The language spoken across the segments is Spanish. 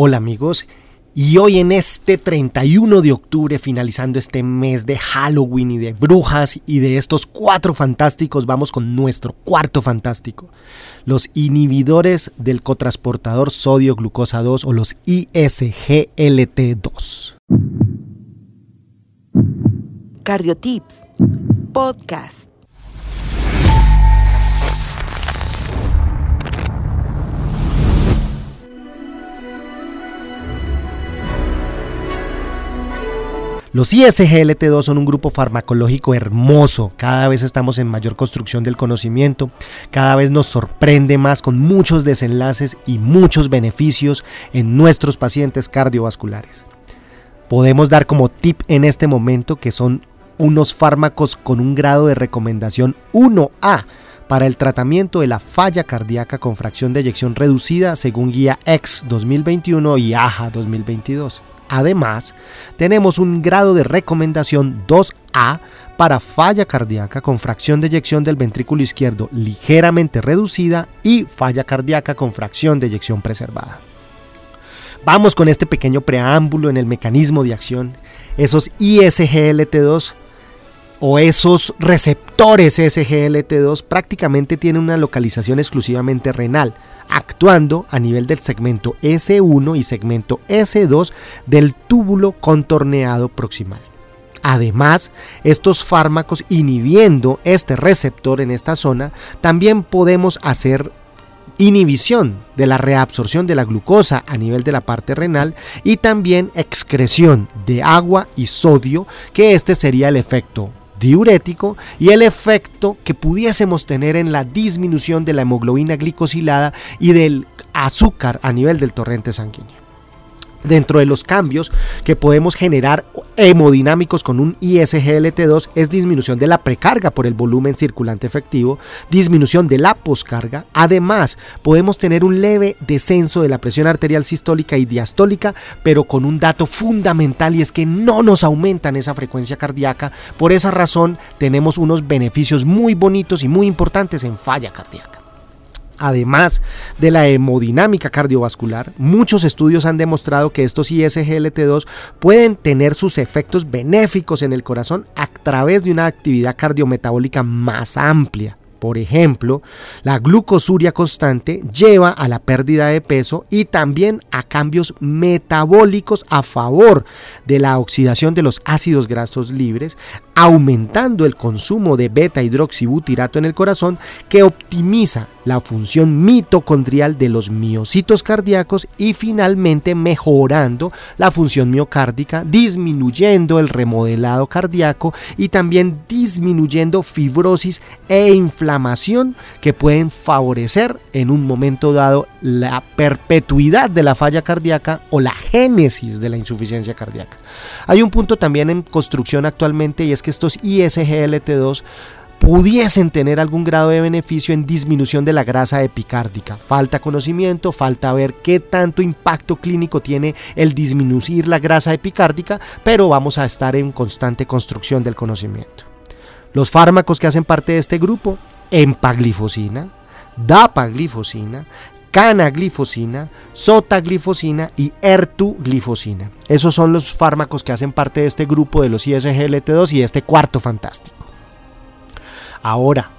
Hola amigos, y hoy en este 31 de octubre, finalizando este mes de Halloween y de brujas y de estos cuatro fantásticos, vamos con nuestro cuarto fantástico. Los inhibidores del cotransportador sodio glucosa 2 o los ISGLT2. Cardiotips, podcast. Los ISGLT2 son un grupo farmacológico hermoso, cada vez estamos en mayor construcción del conocimiento, cada vez nos sorprende más con muchos desenlaces y muchos beneficios en nuestros pacientes cardiovasculares. Podemos dar como tip en este momento que son unos fármacos con un grado de recomendación 1A para el tratamiento de la falla cardíaca con fracción de eyección reducida según guía X 2021 y AJA 2022. Además, tenemos un grado de recomendación 2A para falla cardíaca con fracción de eyección del ventrículo izquierdo ligeramente reducida y falla cardíaca con fracción de eyección preservada. Vamos con este pequeño preámbulo en el mecanismo de acción. Esos ISGLT2 o esos receptores SGLT2 prácticamente tienen una localización exclusivamente renal, actuando a nivel del segmento S1 y segmento S2 del túbulo contorneado proximal. Además, estos fármacos inhibiendo este receptor en esta zona, también podemos hacer inhibición de la reabsorción de la glucosa a nivel de la parte renal y también excreción de agua y sodio, que este sería el efecto diurético y el efecto que pudiésemos tener en la disminución de la hemoglobina glicosilada y del azúcar a nivel del torrente sanguíneo. Dentro de los cambios que podemos generar hemodinámicos con un ISGLT2 es disminución de la precarga por el volumen circulante efectivo, disminución de la poscarga. Además, podemos tener un leve descenso de la presión arterial sistólica y diastólica, pero con un dato fundamental y es que no nos aumentan esa frecuencia cardíaca. Por esa razón, tenemos unos beneficios muy bonitos y muy importantes en falla cardíaca. Además de la hemodinámica cardiovascular, muchos estudios han demostrado que estos ISGLT2 pueden tener sus efectos benéficos en el corazón a través de una actividad cardiometabólica más amplia. Por ejemplo, la glucosuria constante lleva a la pérdida de peso y también a cambios metabólicos a favor de la oxidación de los ácidos grasos libres, aumentando el consumo de beta hidroxibutirato en el corazón que optimiza la función mitocondrial de los miocitos cardíacos y finalmente mejorando la función miocárdica, disminuyendo el remodelado cardíaco y también disminuyendo fibrosis e inflamación que pueden favorecer en un momento dado la perpetuidad de la falla cardíaca o la génesis de la insuficiencia cardíaca. Hay un punto también en construcción actualmente y es que estos ISGLT2 pudiesen tener algún grado de beneficio en disminución de la grasa epicárdica. Falta conocimiento, falta ver qué tanto impacto clínico tiene el disminuir la grasa epicárdica, pero vamos a estar en constante construcción del conocimiento. Los fármacos que hacen parte de este grupo, empaglifosina, dapaglifosina, canaglifosina, sotaglifosina y ertuglifosina. Esos son los fármacos que hacen parte de este grupo de los ISGLT2 y de este cuarto fantástico. Ahora,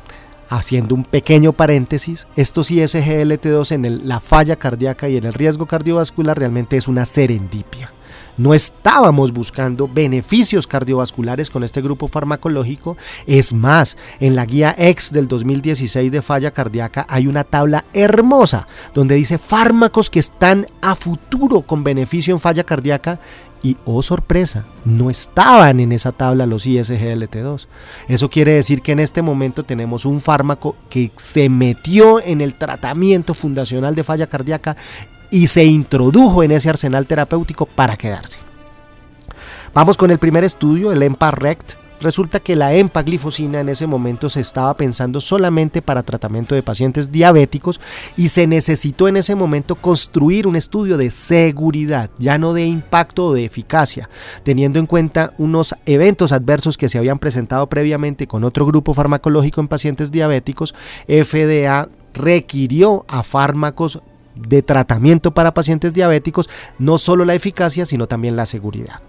haciendo un pequeño paréntesis, estos ISGLT2 en la falla cardíaca y en el riesgo cardiovascular realmente es una serendipia. No estábamos buscando beneficios cardiovasculares con este grupo farmacológico. Es más, en la guía X del 2016 de falla cardíaca hay una tabla hermosa donde dice fármacos que están a futuro con beneficio en falla cardíaca y oh sorpresa, no estaban en esa tabla los ISGLT2. Eso quiere decir que en este momento tenemos un fármaco que se metió en el tratamiento fundacional de falla cardíaca y se introdujo en ese arsenal terapéutico para quedarse. Vamos con el primer estudio, el EMPA-RECT. Resulta que la empaglifosina en ese momento se estaba pensando solamente para tratamiento de pacientes diabéticos y se necesitó en ese momento construir un estudio de seguridad, ya no de impacto o de eficacia, teniendo en cuenta unos eventos adversos que se habían presentado previamente con otro grupo farmacológico en pacientes diabéticos, FDA requirió a fármacos de tratamiento para pacientes diabéticos, no solo la eficacia, sino también la seguridad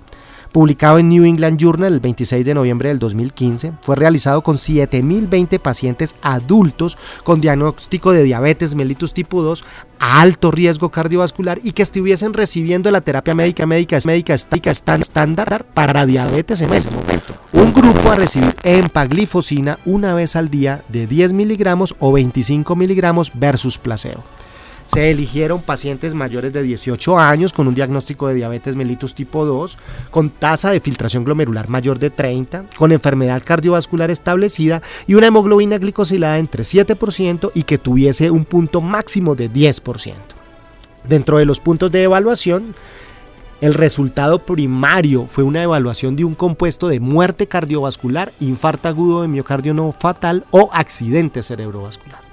publicado en New England Journal el 26 de noviembre del 2015, fue realizado con 7.020 pacientes adultos con diagnóstico de diabetes mellitus tipo 2 a alto riesgo cardiovascular y que estuviesen recibiendo la terapia médica médica médica estándar para diabetes en ese momento. Un grupo a recibir empaglifosina una vez al día de 10 miligramos o 25 miligramos versus placebo. Se eligieron pacientes mayores de 18 años con un diagnóstico de diabetes mellitus tipo 2, con tasa de filtración glomerular mayor de 30, con enfermedad cardiovascular establecida y una hemoglobina glicosilada entre 7% y que tuviese un punto máximo de 10%. Dentro de los puntos de evaluación, el resultado primario fue una evaluación de un compuesto de muerte cardiovascular, infarto agudo de miocardio no fatal o accidente cerebrovascular.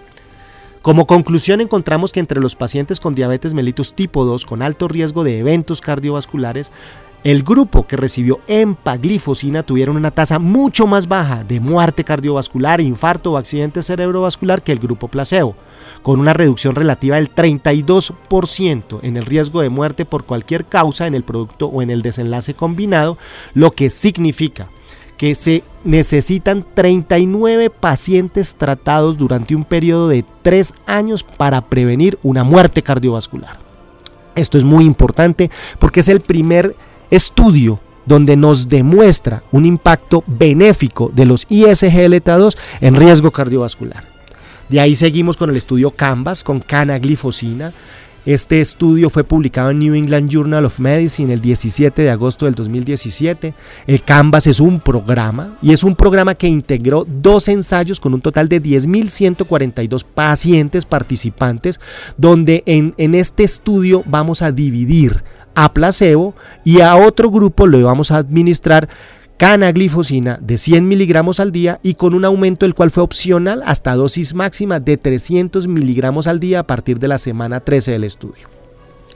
Como conclusión encontramos que entre los pacientes con diabetes mellitus tipo 2 con alto riesgo de eventos cardiovasculares, el grupo que recibió empaglifosina tuvieron una tasa mucho más baja de muerte cardiovascular, infarto o accidente cerebrovascular que el grupo placebo, con una reducción relativa del 32% en el riesgo de muerte por cualquier causa en el producto o en el desenlace combinado, lo que significa que se necesitan 39 pacientes tratados durante un periodo de 3 años para prevenir una muerte cardiovascular. Esto es muy importante porque es el primer estudio donde nos demuestra un impacto benéfico de los ISGLT2 en riesgo cardiovascular. De ahí seguimos con el estudio CANVAS con canaglifosina, este estudio fue publicado en New England Journal of Medicine el 17 de agosto del 2017. El Canvas es un programa y es un programa que integró dos ensayos con un total de 10.142 pacientes participantes, donde en, en este estudio vamos a dividir a placebo y a otro grupo lo vamos a administrar canaglifosina de 100 miligramos al día y con un aumento el cual fue opcional hasta dosis máxima de 300 miligramos al día a partir de la semana 13 del estudio.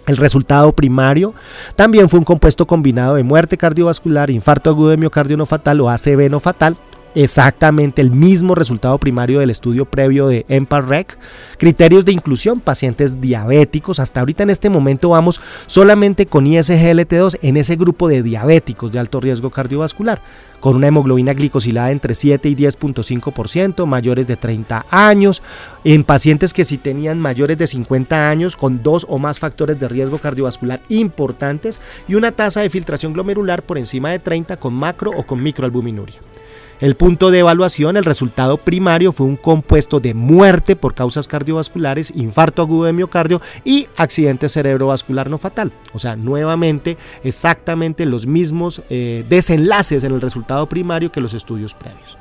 El resultado primario también fue un compuesto combinado de muerte cardiovascular, infarto agudo de miocardio no fatal o ACV no fatal, exactamente el mismo resultado primario del estudio previo de EMPA-REC. Criterios de inclusión, pacientes diabéticos. Hasta ahorita en este momento vamos solamente con ISGLT2 en ese grupo de diabéticos de alto riesgo cardiovascular, con una hemoglobina glicosilada entre 7 y 10.5%, mayores de 30 años, en pacientes que si tenían mayores de 50 años con dos o más factores de riesgo cardiovascular importantes y una tasa de filtración glomerular por encima de 30 con macro o con microalbuminuria. El punto de evaluación, el resultado primario fue un compuesto de muerte por causas cardiovasculares, infarto agudo de miocardio y accidente cerebrovascular no fatal. O sea, nuevamente exactamente los mismos eh, desenlaces en el resultado primario que los estudios previos.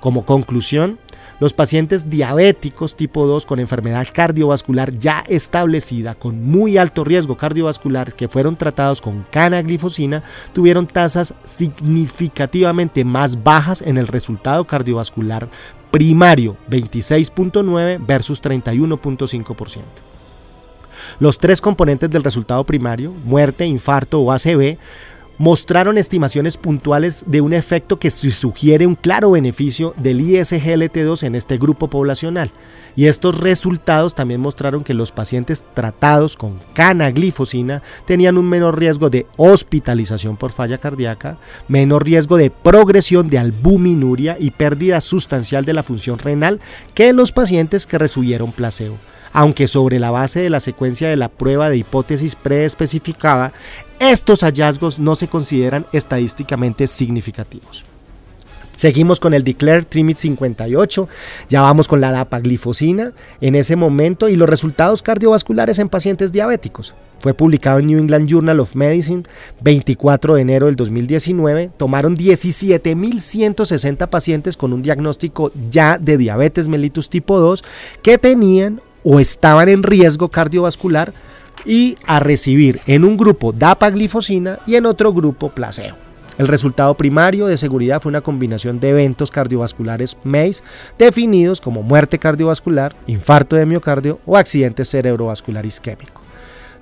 Como conclusión, los pacientes diabéticos tipo 2 con enfermedad cardiovascular ya establecida con muy alto riesgo cardiovascular que fueron tratados con canaglifosina tuvieron tasas significativamente más bajas en el resultado cardiovascular primario 26.9 versus 31.5%. Los tres componentes del resultado primario, muerte, infarto o ACV, mostraron estimaciones puntuales de un efecto que sugiere un claro beneficio del ISGLT2 en este grupo poblacional. Y estos resultados también mostraron que los pacientes tratados con canaglifosina tenían un menor riesgo de hospitalización por falla cardíaca, menor riesgo de progresión de albuminuria y pérdida sustancial de la función renal que los pacientes que recibieron placebo aunque sobre la base de la secuencia de la prueba de hipótesis preespecificada, estos hallazgos no se consideran estadísticamente significativos. Seguimos con el Declare Trimit 58, ya vamos con la dapaglifosina en ese momento y los resultados cardiovasculares en pacientes diabéticos. Fue publicado en New England Journal of Medicine 24 de enero del 2019. Tomaron 17.160 pacientes con un diagnóstico ya de diabetes mellitus tipo 2 que tenían o estaban en riesgo cardiovascular y a recibir en un grupo dapaglifosina y en otro grupo placebo. El resultado primario de seguridad fue una combinación de eventos cardiovasculares MACE definidos como muerte cardiovascular, infarto de miocardio o accidente cerebrovascular isquémico.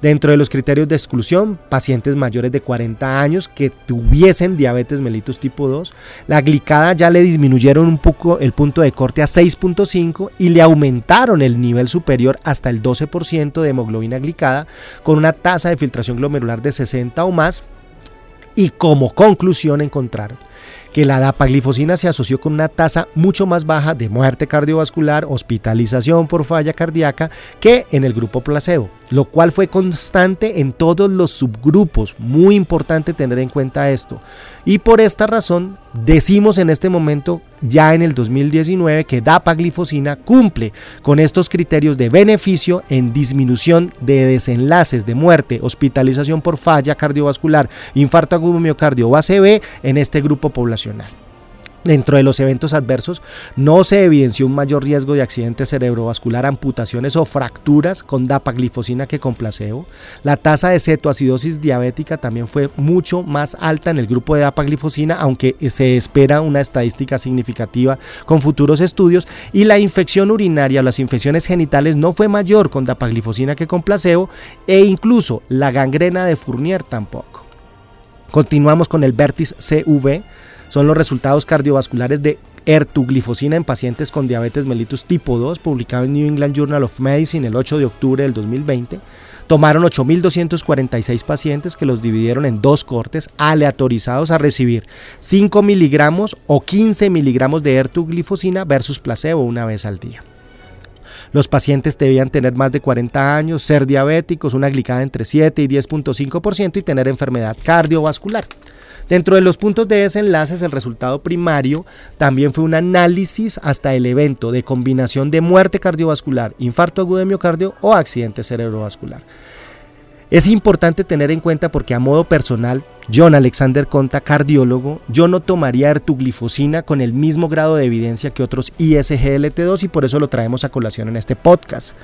Dentro de los criterios de exclusión, pacientes mayores de 40 años que tuviesen diabetes mellitus tipo 2. La glicada ya le disminuyeron un poco el punto de corte a 6.5 y le aumentaron el nivel superior hasta el 12% de hemoglobina glicada con una tasa de filtración glomerular de 60 o más. Y como conclusión encontraron que la dapaglifosina se asoció con una tasa mucho más baja de muerte cardiovascular, hospitalización por falla cardíaca que en el grupo placebo, lo cual fue constante en todos los subgrupos. Muy importante tener en cuenta esto. Y por esta razón decimos en este momento, ya en el 2019, que dapaglifosina cumple con estos criterios de beneficio en disminución de desenlaces de muerte, hospitalización por falla cardiovascular, infarto agudo miocardio o ACV en este grupo poblacional. Dentro de los eventos adversos no se evidenció un mayor riesgo de accidente cerebrovascular, amputaciones o fracturas con dapaglifosina que con placebo. La tasa de cetoacidosis diabética también fue mucho más alta en el grupo de dapaglifosina, aunque se espera una estadística significativa con futuros estudios. Y la infección urinaria o las infecciones genitales no fue mayor con dapaglifosina que con placebo e incluso la gangrena de Fournier tampoco. Continuamos con el Vertis CV son los resultados cardiovasculares de ertuglifosina en pacientes con diabetes mellitus tipo 2, publicado en New England Journal of Medicine el 8 de octubre del 2020. Tomaron 8.246 pacientes que los dividieron en dos cortes aleatorizados a recibir 5 miligramos o 15 miligramos de ertuglifosina versus placebo una vez al día. Los pacientes debían tener más de 40 años, ser diabéticos, una glicada entre 7 y 10.5% y tener enfermedad cardiovascular. Dentro de los puntos de desenlaces, el resultado primario también fue un análisis hasta el evento de combinación de muerte cardiovascular, infarto agudo de miocardio o accidente cerebrovascular. Es importante tener en cuenta porque a modo personal, John Alexander Conta, cardiólogo, yo no tomaría ertuglifosina con el mismo grado de evidencia que otros ISGLT2 y por eso lo traemos a colación en este podcast.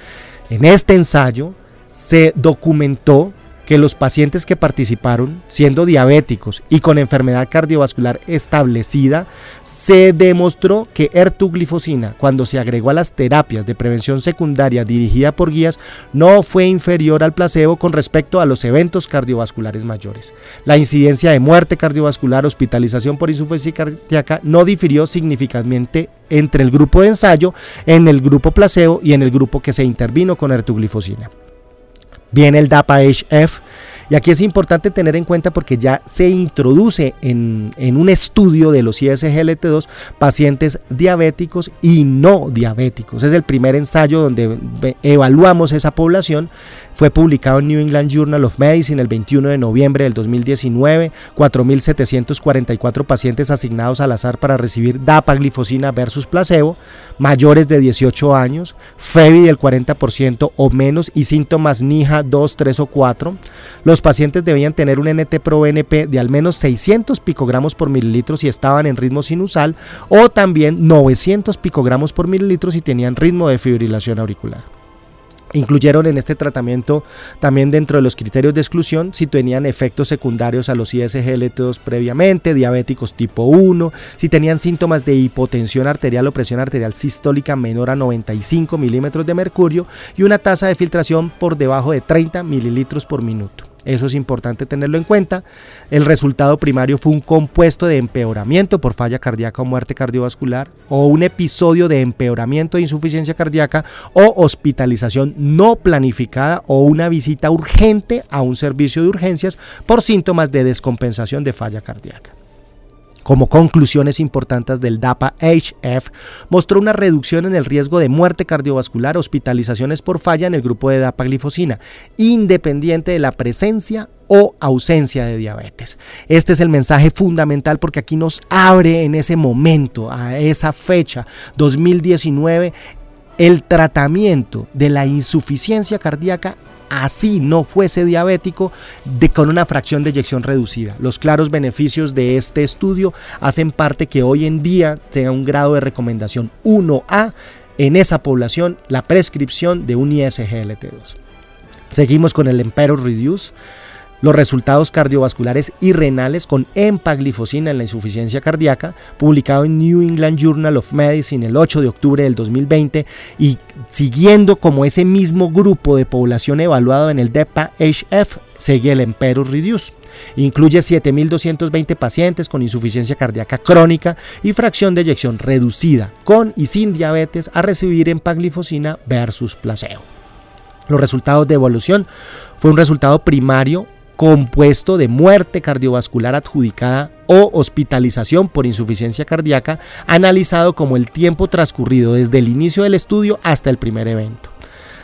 En este ensayo se documentó que los pacientes que participaron, siendo diabéticos y con enfermedad cardiovascular establecida, se demostró que ertuglifosina, cuando se agregó a las terapias de prevención secundaria dirigida por guías, no fue inferior al placebo con respecto a los eventos cardiovasculares mayores. La incidencia de muerte cardiovascular, hospitalización por insuficiencia cardíaca no difirió significativamente entre el grupo de ensayo, en el grupo placebo y en el grupo que se intervino con ertuglifosina. Viene el DAPA-HF. Y aquí es importante tener en cuenta porque ya se introduce en, en, un estudio de los ISGLT2 pacientes diabéticos y no diabéticos. Es el primer ensayo donde evaluamos esa población fue publicado en New England Journal of Medicine el 21 de noviembre del 2019. 4.744 pacientes asignados al azar para recibir dapaglifosina versus placebo, mayores de 18 años, FEBI del 40% o menos y síntomas NIHA 2, 3 o 4. Los pacientes debían tener un NT-proBNP de al menos 600 picogramos por mililitro si estaban en ritmo sinusal o también 900 picogramos por mililitro si tenían ritmo de fibrilación auricular. Incluyeron en este tratamiento también dentro de los criterios de exclusión si tenían efectos secundarios a los ISGLT2 previamente, diabéticos tipo 1, si tenían síntomas de hipotensión arterial o presión arterial sistólica menor a 95 milímetros de mercurio y una tasa de filtración por debajo de 30 mililitros por minuto. Eso es importante tenerlo en cuenta. El resultado primario fue un compuesto de empeoramiento por falla cardíaca o muerte cardiovascular o un episodio de empeoramiento de insuficiencia cardíaca o hospitalización no planificada o una visita urgente a un servicio de urgencias por síntomas de descompensación de falla cardíaca. Como conclusiones importantes del DAPA-HF, mostró una reducción en el riesgo de muerte cardiovascular, hospitalizaciones por falla en el grupo de dapaglifosina, independiente de la presencia o ausencia de diabetes. Este es el mensaje fundamental porque aquí nos abre en ese momento, a esa fecha, 2019, el tratamiento de la insuficiencia cardíaca así no fuese diabético, de, con una fracción de eyección reducida. Los claros beneficios de este estudio hacen parte que hoy en día tenga un grado de recomendación 1A en esa población la prescripción de un ISGLT2. Seguimos con el Emperor Reduce los resultados cardiovasculares y renales con empaglifosina en la insuficiencia cardíaca, publicado en New England Journal of Medicine el 8 de octubre del 2020 y siguiendo como ese mismo grupo de población evaluado en el DEPA-HF, sigue el Emperor Reduce. Incluye 7.220 pacientes con insuficiencia cardíaca crónica y fracción de eyección reducida, con y sin diabetes, a recibir empaglifosina versus placebo. Los resultados de evolución fue un resultado primario compuesto de muerte cardiovascular adjudicada o hospitalización por insuficiencia cardíaca, analizado como el tiempo transcurrido desde el inicio del estudio hasta el primer evento.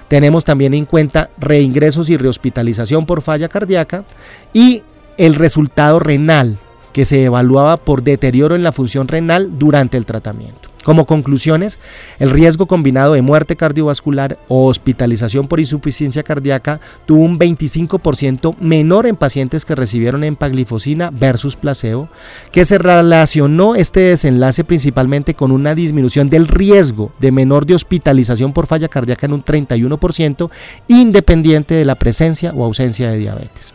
Tenemos también en cuenta reingresos y rehospitalización por falla cardíaca y el resultado renal, que se evaluaba por deterioro en la función renal durante el tratamiento. Como conclusiones, el riesgo combinado de muerte cardiovascular o hospitalización por insuficiencia cardíaca tuvo un 25% menor en pacientes que recibieron empaglifosina versus placebo, que se relacionó este desenlace principalmente con una disminución del riesgo de menor de hospitalización por falla cardíaca en un 31%, independiente de la presencia o ausencia de diabetes.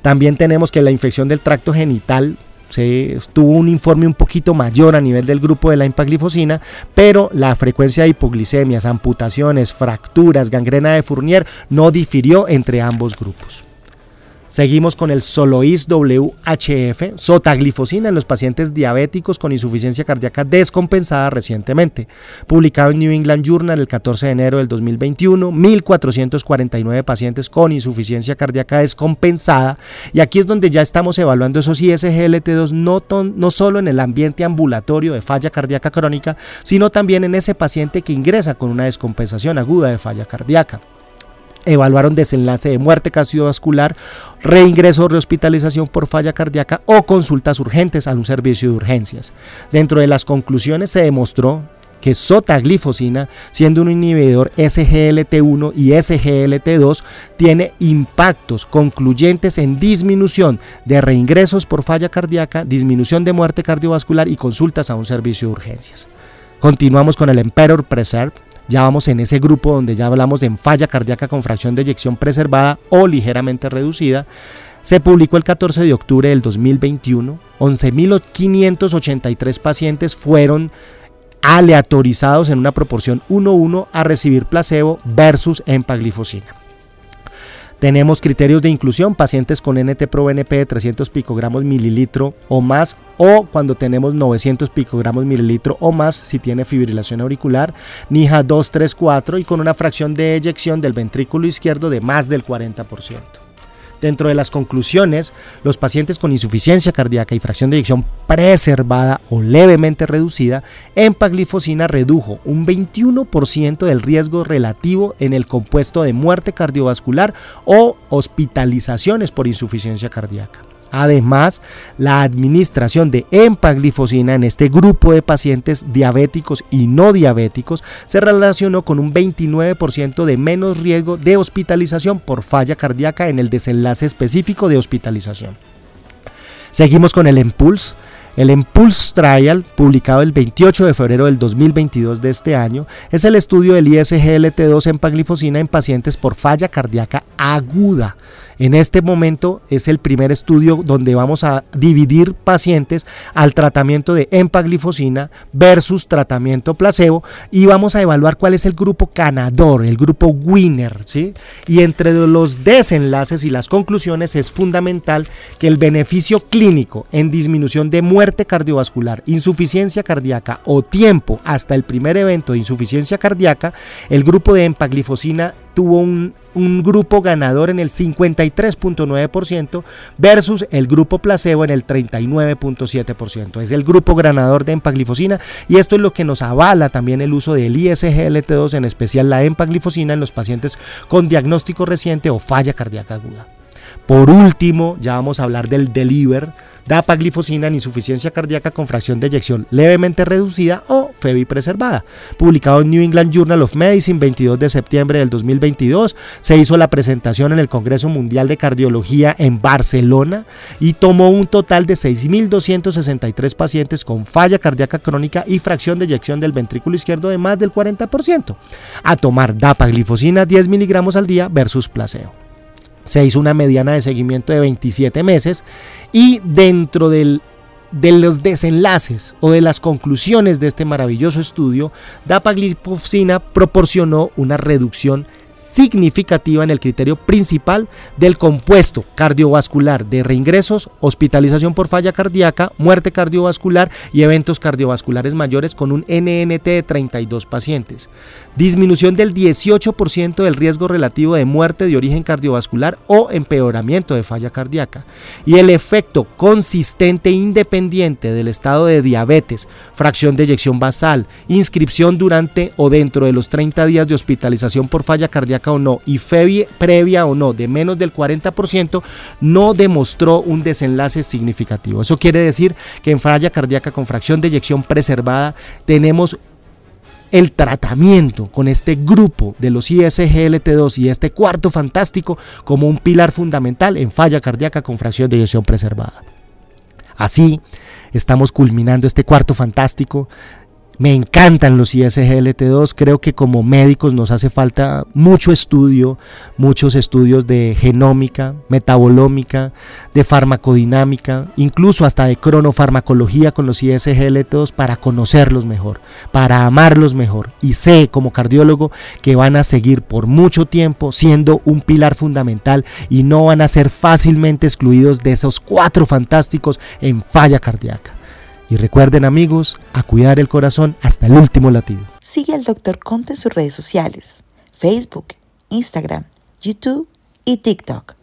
También tenemos que la infección del tracto genital se tuvo un informe un poquito mayor a nivel del grupo de la empaglifosina, pero la frecuencia de hipoglicemias, amputaciones, fracturas, gangrena de Fournier no difirió entre ambos grupos. Seguimos con el Solois WHF, sotaglifosina en los pacientes diabéticos con insuficiencia cardíaca descompensada recientemente, publicado en New England Journal el 14 de enero del 2021, 1449 pacientes con insuficiencia cardíaca descompensada. Y aquí es donde ya estamos evaluando esos ISGLT2 no, no solo en el ambiente ambulatorio de falla cardíaca crónica, sino también en ese paciente que ingresa con una descompensación aguda de falla cardíaca evaluaron desenlace de muerte cardiovascular, reingreso o rehospitalización por falla cardíaca o consultas urgentes a un servicio de urgencias. Dentro de las conclusiones se demostró que sotaglifosina, siendo un inhibidor SGLT1 y SGLT2, tiene impactos concluyentes en disminución de reingresos por falla cardíaca, disminución de muerte cardiovascular y consultas a un servicio de urgencias. Continuamos con el Emperor Preserve, ya vamos en ese grupo donde ya hablamos de falla cardíaca con fracción de eyección preservada o ligeramente reducida. Se publicó el 14 de octubre del 2021. 11.583 pacientes fueron aleatorizados en una proporción 1-1 a recibir placebo versus empaglifosina. Tenemos criterios de inclusión, pacientes con NT-proBNP de 300 picogramos mililitro o más, o cuando tenemos 900 picogramos mililitro o más, si tiene fibrilación auricular, NIHA 2, 3, 4 y con una fracción de eyección del ventrículo izquierdo de más del 40%. Dentro de las conclusiones, los pacientes con insuficiencia cardíaca y fracción de eyección preservada o levemente reducida, empaglifosina redujo un 21% del riesgo relativo en el compuesto de muerte cardiovascular o hospitalizaciones por insuficiencia cardíaca. Además, la administración de empaglifosina en este grupo de pacientes diabéticos y no diabéticos se relacionó con un 29% de menos riesgo de hospitalización por falla cardíaca en el desenlace específico de hospitalización. Seguimos con el Impulse el Impulse Trial, publicado el 28 de febrero del 2022 de este año, es el estudio del ISGLT2 en paglifosina en pacientes por falla cardíaca aguda. En este momento es el primer estudio donde vamos a dividir pacientes al tratamiento de empaglifosina versus tratamiento placebo y vamos a evaluar cuál es el grupo ganador, el grupo winner, ¿sí? Y entre los desenlaces y las conclusiones es fundamental que el beneficio clínico en disminución de muerte cardiovascular, insuficiencia cardíaca o tiempo hasta el primer evento de insuficiencia cardíaca, el grupo de empaglifosina tuvo un, grupo ganador en el 53.9% versus el grupo placebo en el 39.7%. Es el grupo ganador de empaglifosina y esto es lo que nos avala también el uso del ISGLT2, en especial la empaglifosina en los pacientes con diagnóstico reciente o falla cardíaca aguda. Por último, ya vamos a hablar del deliver dapaglifosina en insuficiencia cardíaca con fracción de eyección levemente reducida o FEBI preservada. Publicado en New England Journal of Medicine 22 de septiembre del 2022, se hizo la presentación en el Congreso Mundial de Cardiología en Barcelona y tomó un total de 6.263 pacientes con falla cardíaca crónica y fracción de eyección del ventrículo izquierdo de más del 40%, a tomar dapaglifosina 10 miligramos al día versus placebo. Se hizo una mediana de seguimiento de 27 meses y dentro del de los desenlaces o de las conclusiones de este maravilloso estudio, dapagliflozina proporcionó una reducción significativa en el criterio principal del compuesto cardiovascular de reingresos, hospitalización por falla cardíaca, muerte cardiovascular y eventos cardiovasculares mayores con un NNT de 32 pacientes. Disminución del 18% del riesgo relativo de muerte de origen cardiovascular o empeoramiento de falla cardíaca. Y el efecto consistente e independiente del estado de diabetes, fracción de eyección basal, inscripción durante o dentro de los 30 días de hospitalización por falla cardíaca o no y FEBI previa o no de menos del 40% no demostró un desenlace significativo. Eso quiere decir que en falla cardíaca con fracción de eyección preservada tenemos el tratamiento con este grupo de los ISGLT2 y este cuarto fantástico como un pilar fundamental en falla cardíaca con fracción de eyección preservada. Así, estamos culminando este cuarto fantástico me encantan los ISGLT2, creo que como médicos nos hace falta mucho estudio, muchos estudios de genómica, metabolómica, de farmacodinámica, incluso hasta de cronofarmacología con los ISGLT2 para conocerlos mejor, para amarlos mejor. Y sé como cardiólogo que van a seguir por mucho tiempo siendo un pilar fundamental y no van a ser fácilmente excluidos de esos cuatro fantásticos en falla cardíaca. Y recuerden amigos, a cuidar el corazón hasta el último latido. Sigue al Dr. Conte en sus redes sociales, Facebook, Instagram, YouTube y TikTok